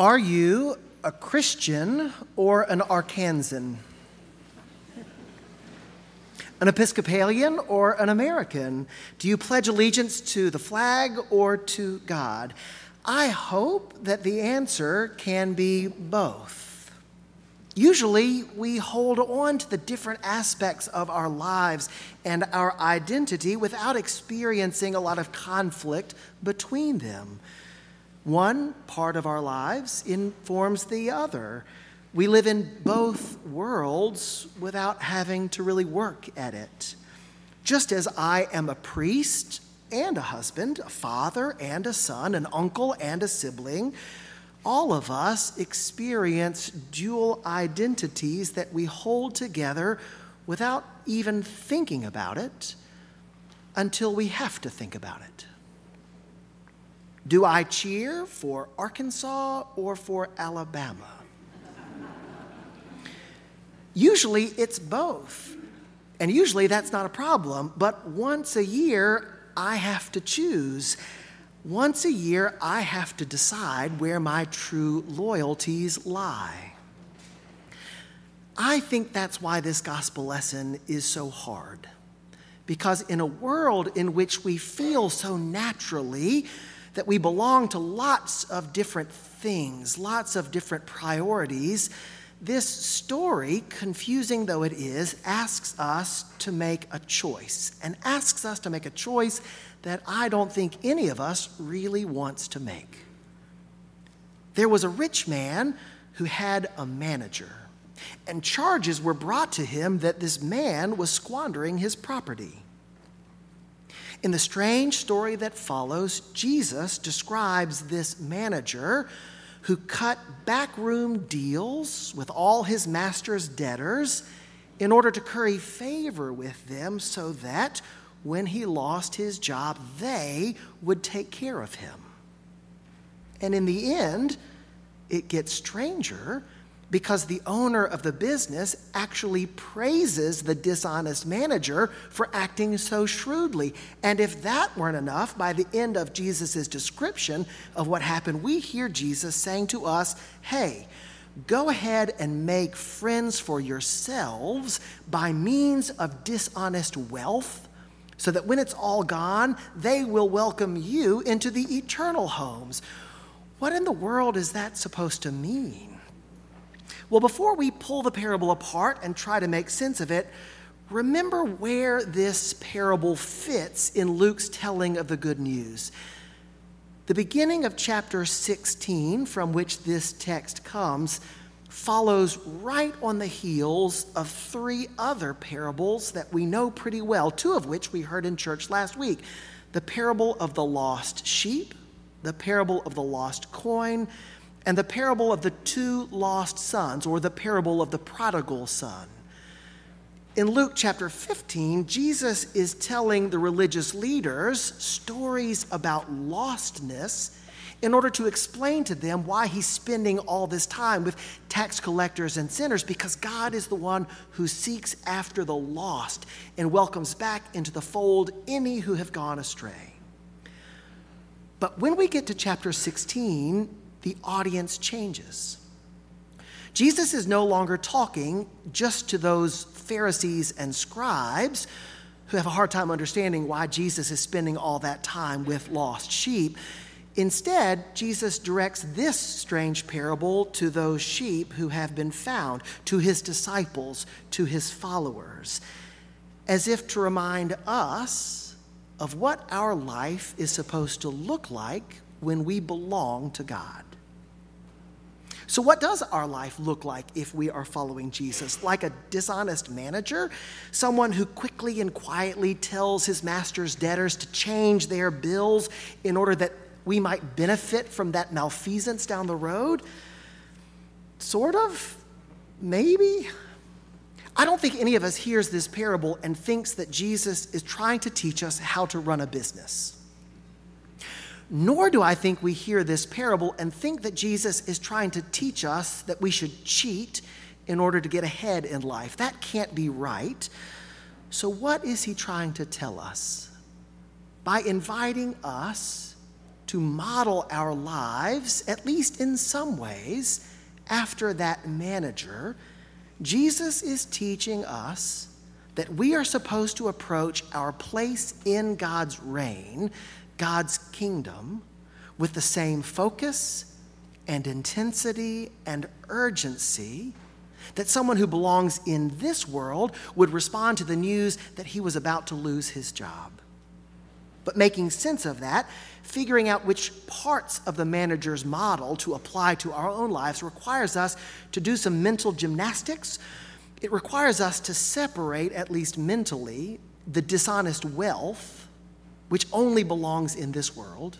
Are you a Christian or an Arkansan? An Episcopalian or an American? Do you pledge allegiance to the flag or to God? I hope that the answer can be both. Usually, we hold on to the different aspects of our lives and our identity without experiencing a lot of conflict between them. One part of our lives informs the other. We live in both worlds without having to really work at it. Just as I am a priest and a husband, a father and a son, an uncle and a sibling, all of us experience dual identities that we hold together without even thinking about it until we have to think about it. Do I cheer for Arkansas or for Alabama? Usually it's both. And usually that's not a problem, but once a year I have to choose. Once a year I have to decide where my true loyalties lie. I think that's why this gospel lesson is so hard. Because in a world in which we feel so naturally that we belong to lots of different things, lots of different priorities, this story, confusing though it is, asks us to make a choice and asks us to make a choice that I don't think any of us really wants to make. There was a rich man who had a manager, and charges were brought to him that this man was squandering his property. In the strange story that follows, Jesus describes this manager who cut backroom deals with all his master's debtors in order to curry favor with them so that when he lost his job, they would take care of him. And in the end, it gets stranger because the owner of the business actually praises the dishonest manager for acting so shrewdly. And if that weren't enough, by the end of Jesus' description of what happened, we hear Jesus saying to us, Hey, go ahead and make friends for yourselves by means of dishonest wealth. So that when it's all gone, they will welcome you into the eternal homes. What in the world is that supposed to mean? Well, before we pull the parable apart and try to make sense of it, remember where this parable fits in Luke's telling of the good news. The beginning of chapter 16, from which this text comes, follows right on the heels of three other parables that we know pretty well, two of which we heard in church last week the parable of the lost sheep, the parable of the lost coin, and the parable of the two lost sons, or the parable of the prodigal son. In Luke chapter 15, Jesus is telling the religious leaders stories about lostness in order to explain to them why he's spending all this time with tax collectors and sinners, because God is the one who seeks after the lost and welcomes back into the fold any who have gone astray. But when we get to chapter 16, the audience changes. Jesus is no longer talking just to those Pharisees and scribes who have a hard time understanding why Jesus is spending all that time with lost sheep. Instead, Jesus directs this strange parable to those sheep who have been found, to his disciples, to his followers, as if to remind us of what our life is supposed to look like when we belong to God. So, what does our life look like if we are following Jesus? Like a dishonest manager? Someone who quickly and quietly tells his master's debtors to change their bills in order that we might benefit from that malfeasance down the road? Sort of? Maybe? I don't think any of us hears this parable and thinks that Jesus is trying to teach us how to run a business. Nor do I think we hear this parable and think that Jesus is trying to teach us that we should cheat in order to get ahead in life. That can't be right. So, what is he trying to tell us? By inviting us to model our lives, at least in some ways, after that manager, Jesus is teaching us that we are supposed to approach our place in God's reign, God's kingdom, with the same focus and intensity and urgency that someone who belongs in this world would respond to the news that he was about to lose his job. But making sense of that, figuring out which parts of the manager's model to apply to our own lives requires us to do some mental gymnastics. It requires us to separate, at least mentally, the dishonest wealth, which only belongs in this world,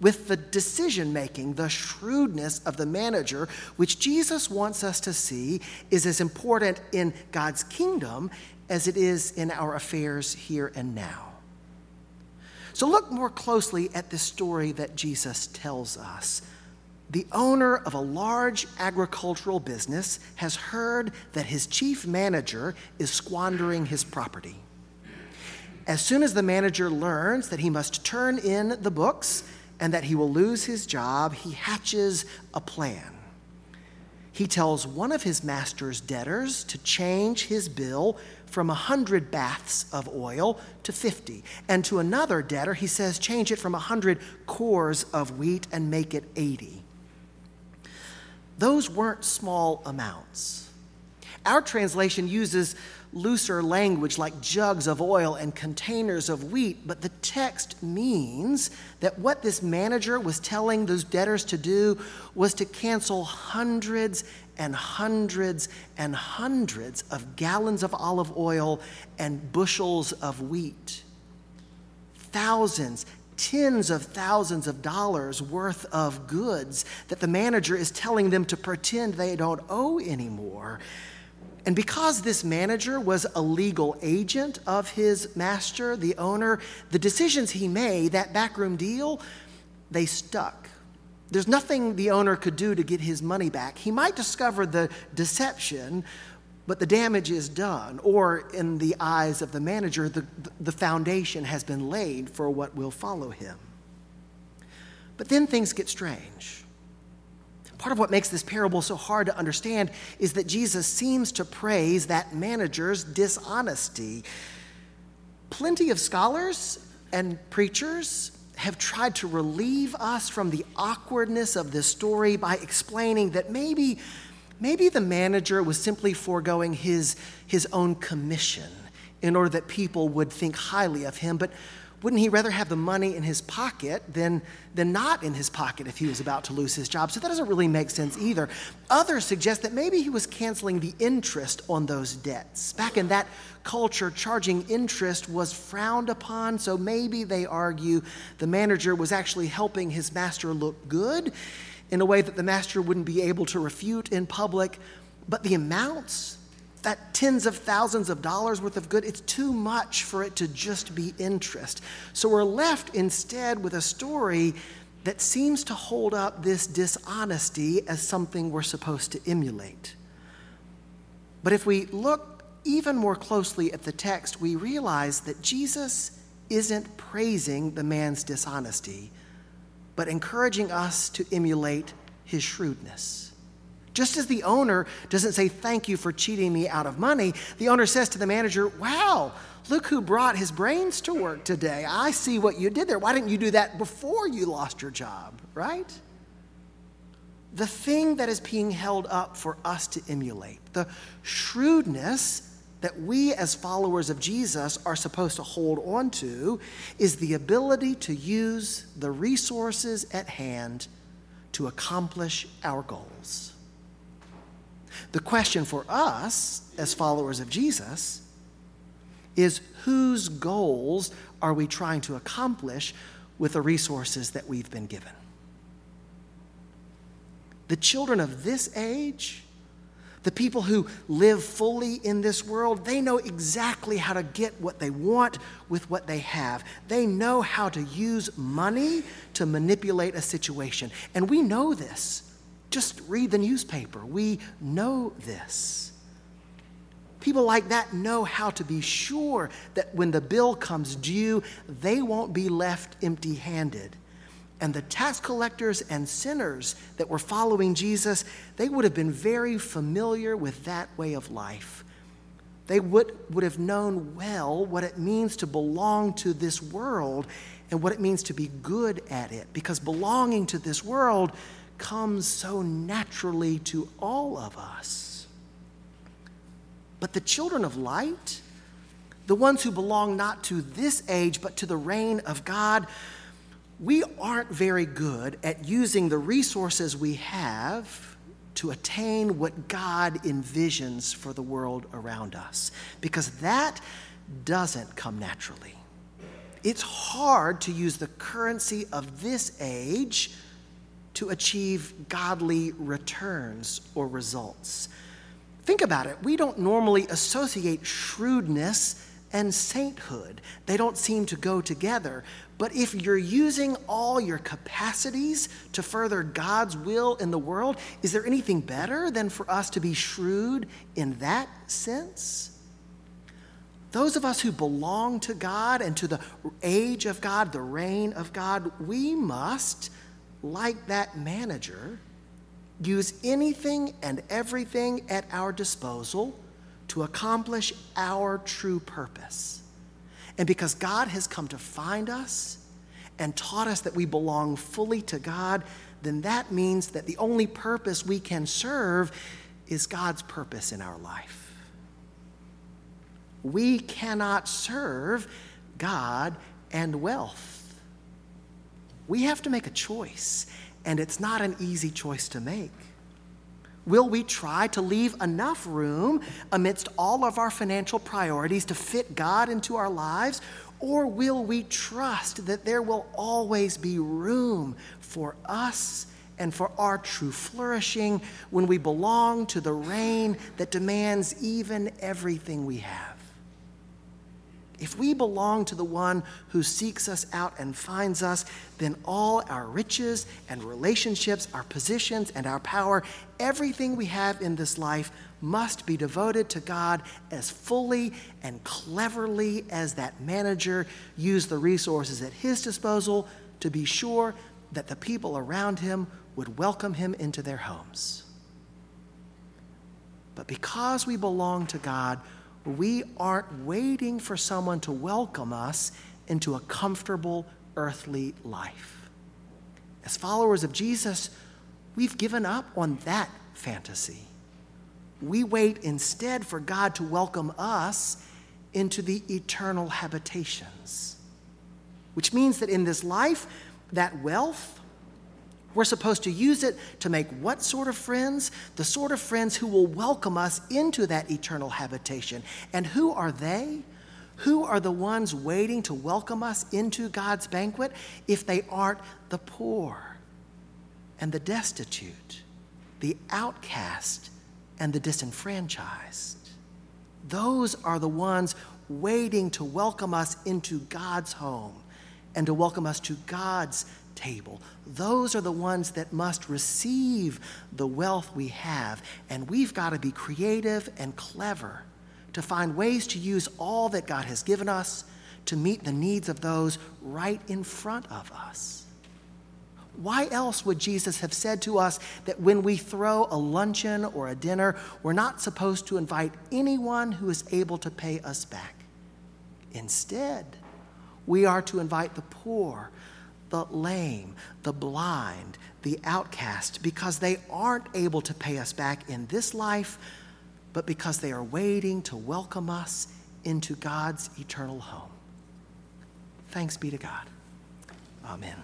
with the decision making, the shrewdness of the manager, which Jesus wants us to see is as important in God's kingdom as it is in our affairs here and now. So look more closely at this story that Jesus tells us. The owner of a large agricultural business has heard that his chief manager is squandering his property. As soon as the manager learns that he must turn in the books and that he will lose his job, he hatches a plan. He tells one of his master's debtors to change his bill from 100 baths of oil to 50. And to another debtor, he says, change it from 100 cors of wheat and make it 80. Those weren't small amounts. Our translation uses looser language like jugs of oil and containers of wheat, but the text means that what this manager was telling those debtors to do was to cancel hundreds and hundreds and hundreds of gallons of olive oil and bushels of wheat. Thousands, tens of thousands of dollars worth of goods that the manager is telling them to pretend they don't owe anymore. And because this manager was a legal agent of his master, the owner, the decisions he made, that backroom deal, they stuck. There's nothing the owner could do to get his money back. He might discover the deception, but the damage is done. Or, in the eyes of the manager, the, the foundation has been laid for what will follow him. But then things get strange. Part of what makes this parable so hard to understand is that Jesus seems to praise that manager's dishonesty. Plenty of scholars and preachers have tried to relieve us from the awkwardness of this story by explaining that maybe, maybe the manager was simply foregoing his, his own commission in order that people would think highly of him. But wouldn't he rather have the money in his pocket than, than not in his pocket if he was about to lose his job? So that doesn't really make sense either. Others suggest that maybe he was canceling the interest on those debts. Back in that culture, charging interest was frowned upon, so maybe they argue the manager was actually helping his master look good in a way that the master wouldn't be able to refute in public. But the amounts, that tens of thousands of dollars worth of good, it's too much for it to just be interest. So we're left instead with a story that seems to hold up this dishonesty as something we're supposed to emulate. But if we look even more closely at the text, we realize that Jesus isn't praising the man's dishonesty, but encouraging us to emulate his shrewdness. Just as the owner doesn't say, Thank you for cheating me out of money, the owner says to the manager, Wow, look who brought his brains to work today. I see what you did there. Why didn't you do that before you lost your job, right? The thing that is being held up for us to emulate, the shrewdness that we as followers of Jesus are supposed to hold on to, is the ability to use the resources at hand to accomplish our goals. The question for us as followers of Jesus is whose goals are we trying to accomplish with the resources that we've been given? The children of this age, the people who live fully in this world, they know exactly how to get what they want with what they have. They know how to use money to manipulate a situation. And we know this. Just read the newspaper. We know this. People like that know how to be sure that when the bill comes due, they won't be left empty handed. And the tax collectors and sinners that were following Jesus, they would have been very familiar with that way of life. They would, would have known well what it means to belong to this world and what it means to be good at it, because belonging to this world comes so naturally to all of us. But the children of light, the ones who belong not to this age, but to the reign of God, we aren't very good at using the resources we have to attain what God envisions for the world around us, because that doesn't come naturally. It's hard to use the currency of this age to achieve godly returns or results. Think about it. We don't normally associate shrewdness and sainthood, they don't seem to go together. But if you're using all your capacities to further God's will in the world, is there anything better than for us to be shrewd in that sense? Those of us who belong to God and to the age of God, the reign of God, we must, like that manager, use anything and everything at our disposal to accomplish our true purpose. And because God has come to find us and taught us that we belong fully to God, then that means that the only purpose we can serve is God's purpose in our life. We cannot serve God and wealth. We have to make a choice, and it's not an easy choice to make. Will we try to leave enough room amidst all of our financial priorities to fit God into our lives? Or will we trust that there will always be room for us and for our true flourishing when we belong to the reign that demands even everything we have? If we belong to the one who seeks us out and finds us, then all our riches and relationships, our positions and our power, everything we have in this life must be devoted to God as fully and cleverly as that manager used the resources at his disposal to be sure that the people around him would welcome him into their homes. But because we belong to God, we aren't waiting for someone to welcome us into a comfortable earthly life. As followers of Jesus, we've given up on that fantasy. We wait instead for God to welcome us into the eternal habitations, which means that in this life, that wealth, we're supposed to use it to make what sort of friends? The sort of friends who will welcome us into that eternal habitation. And who are they? Who are the ones waiting to welcome us into God's banquet if they aren't the poor and the destitute, the outcast and the disenfranchised? Those are the ones waiting to welcome us into God's home and to welcome us to God's table. Those are the ones that must receive the wealth we have. And we've got to be creative and clever to find ways to use all that God has given us to meet the needs of those right in front of us. Why else would Jesus have said to us that when we throw a luncheon or a dinner, we're not supposed to invite anyone who is able to pay us back? Instead, we are to invite the poor, the lame, the blind, the outcast, because they aren't able to pay us back in this life, but because they are waiting to welcome us into God's eternal home. Thanks be to God. Amen.